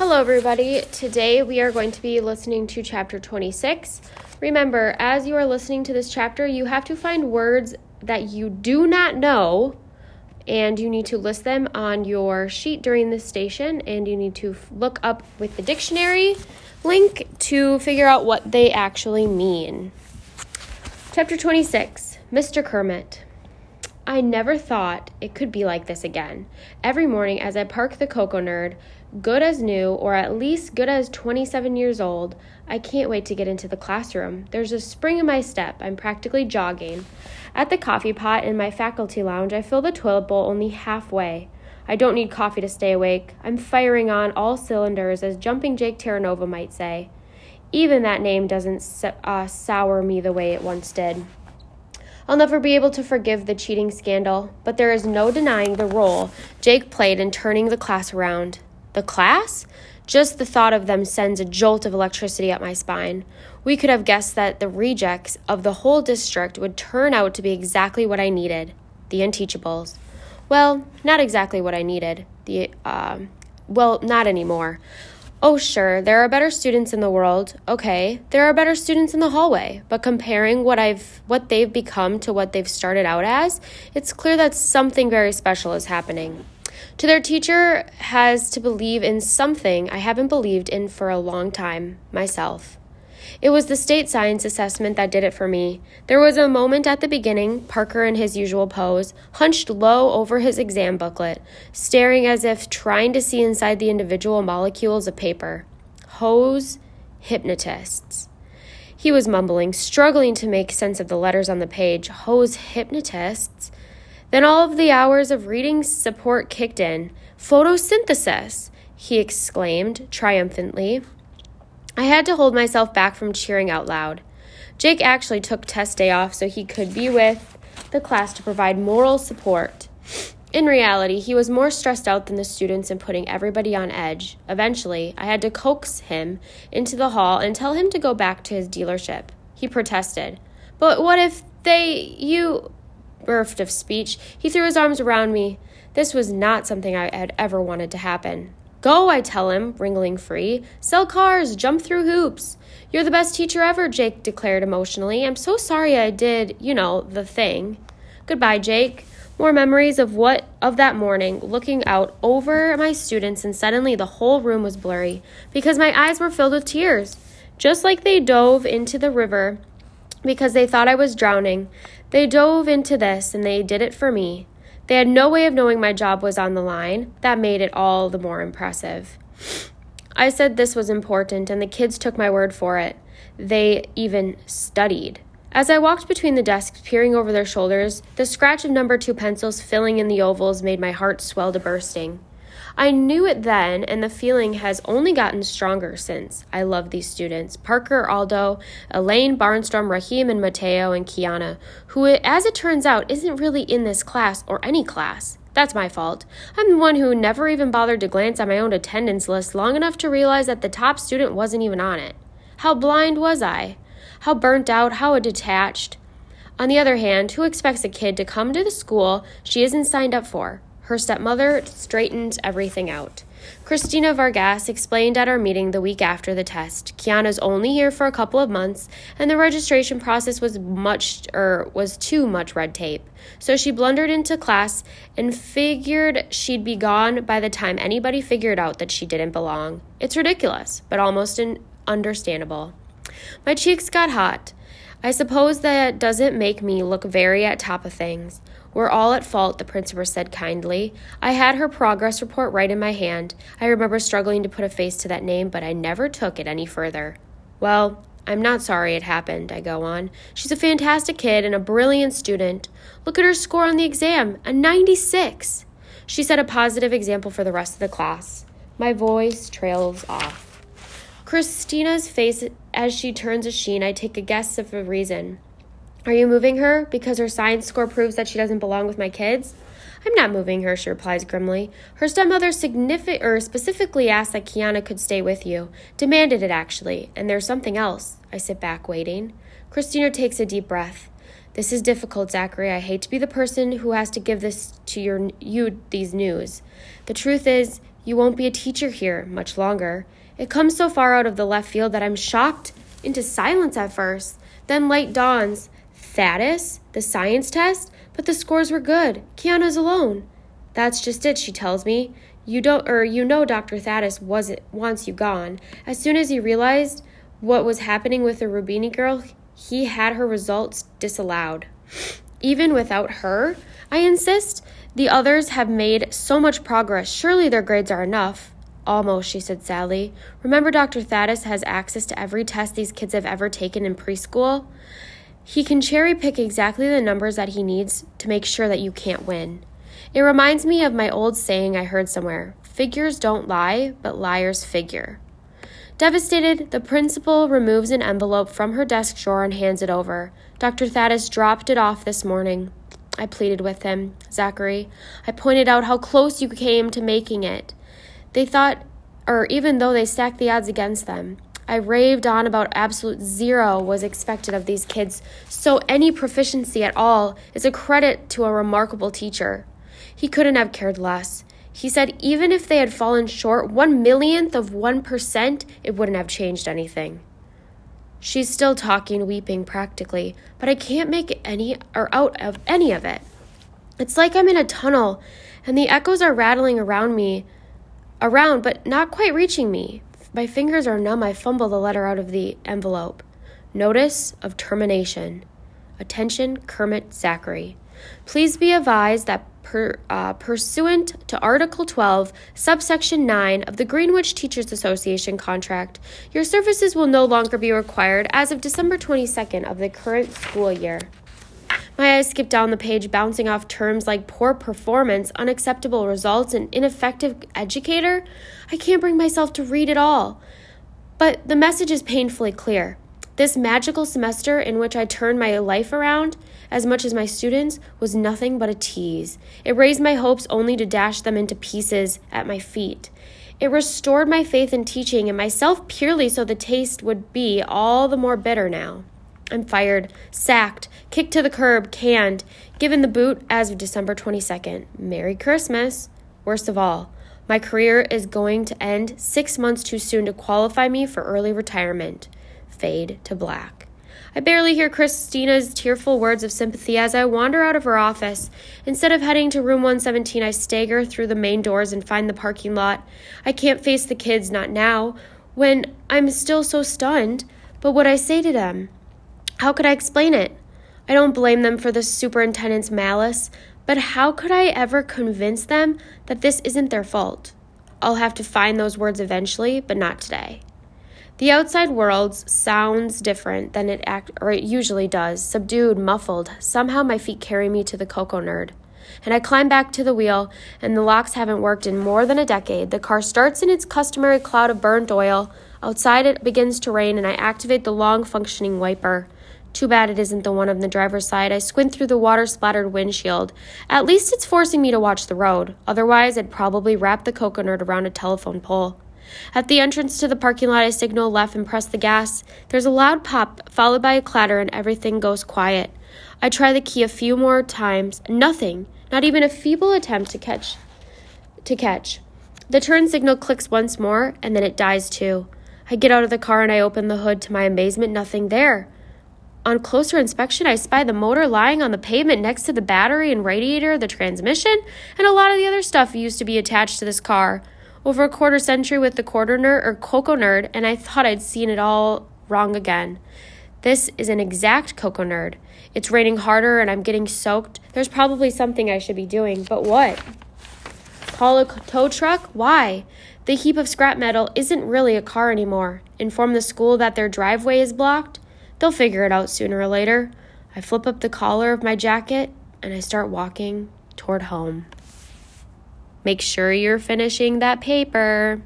Hello, everybody. Today we are going to be listening to chapter 26. Remember, as you are listening to this chapter, you have to find words that you do not know and you need to list them on your sheet during this station and you need to look up with the dictionary link to figure out what they actually mean. Chapter 26 Mr. Kermit. I never thought it could be like this again. Every morning, as I park the Cocoa Nerd, good as new, or at least good as 27 years old, I can't wait to get into the classroom. There's a spring in my step. I'm practically jogging. At the coffee pot in my faculty lounge, I fill the toilet bowl only halfway. I don't need coffee to stay awake. I'm firing on all cylinders, as Jumping Jake Terranova might say. Even that name doesn't uh, sour me the way it once did. I'll never be able to forgive the cheating scandal, but there is no denying the role Jake played in turning the class around. The class? Just the thought of them sends a jolt of electricity up my spine. We could have guessed that the rejects of the whole district would turn out to be exactly what I needed the unteachables. Well, not exactly what I needed. The, uh, well, not anymore. Oh, sure, there are better students in the world. Okay, there are better students in the hallway. But comparing what I've what they've become to what they've started out as, it's clear that something very special is happening. To their teacher has to believe in something I haven't believed in for a long time, myself. It was the state science assessment that did it for me. There was a moment at the beginning, Parker in his usual pose, hunched low over his exam booklet, staring as if trying to see inside the individual molecules of paper. Hose hypnotists. He was mumbling, struggling to make sense of the letters on the page. Hose hypnotists? Then all of the hours of reading support kicked in. Photosynthesis! he exclaimed triumphantly. I had to hold myself back from cheering out loud. Jake actually took test day off so he could be with the class to provide moral support. In reality, he was more stressed out than the students and putting everybody on edge. Eventually, I had to coax him into the hall and tell him to go back to his dealership. He protested. But what if they, you, bereft of speech, he threw his arms around me. This was not something I had ever wanted to happen. Go, I tell him, wriggling free. Sell cars, jump through hoops. You're the best teacher ever, Jake declared emotionally. I'm so sorry I did, you know, the thing. Goodbye, Jake. More memories of what of that morning, looking out over my students, and suddenly the whole room was blurry because my eyes were filled with tears. Just like they dove into the river because they thought I was drowning, they dove into this and they did it for me. They had no way of knowing my job was on the line. That made it all the more impressive. I said this was important, and the kids took my word for it. They even studied. As I walked between the desks, peering over their shoulders, the scratch of number two pencils filling in the ovals made my heart swell to bursting. I knew it then, and the feeling has only gotten stronger since. I love these students Parker, Aldo, Elaine, Barnstorm, Rahim, and Mateo, and Kiana, who, as it turns out, isn't really in this class or any class. That's my fault. I'm the one who never even bothered to glance at my own attendance list long enough to realize that the top student wasn't even on it. How blind was I? How burnt out, how detached. On the other hand, who expects a kid to come to the school she isn't signed up for? Her stepmother straightened everything out. Christina Vargas explained at our meeting the week after the test. Kiana's only here for a couple of months, and the registration process was much or er, was too much red tape. So she blundered into class and figured she'd be gone by the time anybody figured out that she didn't belong. It's ridiculous, but almost understandable. My cheeks got hot. I suppose that doesn't make me look very at top of things. We're all at fault, the principal said kindly. I had her progress report right in my hand. I remember struggling to put a face to that name, but I never took it any further. Well, I'm not sorry it happened, I go on. She's a fantastic kid and a brilliant student. Look at her score on the exam a 96. She set a positive example for the rest of the class. My voice trails off. Christina's face as she turns a sheen, I take a guess of the reason. Are you moving her because her science score proves that she doesn't belong with my kids? I'm not moving her, she replies grimly. Her stepmother signifi- or specifically asked that Kiana could stay with you. Demanded it, actually. And there's something else. I sit back, waiting. Christina takes a deep breath. This is difficult, Zachary. I hate to be the person who has to give this to your you these news. The truth is, You won't be a teacher here much longer. It comes so far out of the left field that I'm shocked into silence at first. Then light dawns. Thaddeus, the science test, but the scores were good. Kiana's alone. That's just it, she tells me. You don't or you know Dr. Thaddeus was it wants you gone. As soon as he realized what was happening with the Rubini girl, he had her results disallowed. Even without her, I insist, the others have made so much progress. Surely their grades are enough. Almost, she said sadly. Remember, Dr. Thaddeus has access to every test these kids have ever taken in preschool? He can cherry pick exactly the numbers that he needs to make sure that you can't win. It reminds me of my old saying I heard somewhere figures don't lie, but liars figure. Devastated, the principal removes an envelope from her desk drawer and hands it over. Dr. Thaddeus dropped it off this morning. I pleaded with him. Zachary, I pointed out how close you came to making it. They thought, or even though they stacked the odds against them, I raved on about absolute zero was expected of these kids, so any proficiency at all is a credit to a remarkable teacher. He couldn't have cared less. He said even if they had fallen short one millionth of 1%, it wouldn't have changed anything. She's still talking, weeping practically, but I can't make any or out of any of it. It's like I'm in a tunnel and the echoes are rattling around me, around, but not quite reaching me. My fingers are numb. I fumble the letter out of the envelope. Notice of termination. Attention, Kermit Zachary. Please be advised that per, uh, pursuant to Article 12, subsection 9 of the Greenwich Teachers Association contract, your services will no longer be required as of December 22nd of the current school year. My eyes skip down the page, bouncing off terms like poor performance, unacceptable results, and ineffective educator. I can't bring myself to read it all. But the message is painfully clear. This magical semester in which I turned my life around, as much as my students, was nothing but a tease. It raised my hopes only to dash them into pieces at my feet. It restored my faith in teaching and myself purely so the taste would be all the more bitter now. I'm fired, sacked, kicked to the curb, canned, given the boot as of December 22nd. Merry Christmas. Worst of all, my career is going to end six months too soon to qualify me for early retirement. Fade to black. I barely hear Christina's tearful words of sympathy as I wander out of her office. Instead of heading to room 117, I stagger through the main doors and find the parking lot. I can't face the kids, not now, when I'm still so stunned. But what I say to them? How could I explain it? I don't blame them for the superintendent's malice, but how could I ever convince them that this isn't their fault? I'll have to find those words eventually, but not today. The outside world sounds different than it act or it usually does, subdued, muffled. Somehow my feet carry me to the Cocoa Nerd. And I climb back to the wheel, and the locks haven't worked in more than a decade. The car starts in its customary cloud of burnt oil. Outside it begins to rain, and I activate the long functioning wiper. Too bad it isn't the one on the driver's side. I squint through the water splattered windshield. At least it's forcing me to watch the road. Otherwise, I'd probably wrap the Cocoa Nerd around a telephone pole. At the entrance to the parking lot, I signal left and press the gas. There's a loud pop, followed by a clatter, and everything goes quiet. I try the key a few more times. Nothing. Not even a feeble attempt to catch. To catch. The turn signal clicks once more, and then it dies too. I get out of the car and I open the hood. To my amazement, nothing there. On closer inspection, I spy the motor lying on the pavement next to the battery and radiator, the transmission, and a lot of the other stuff used to be attached to this car. Over a quarter century with the quarter nerd or cocoa nerd, and I thought I'd seen it all wrong again. This is an exact cocoa nerd. It's raining harder and I'm getting soaked. There's probably something I should be doing, but what? Call a tow truck? Why? The heap of scrap metal isn't really a car anymore. Inform the school that their driveway is blocked? They'll figure it out sooner or later. I flip up the collar of my jacket and I start walking toward home. Make sure you're finishing that paper.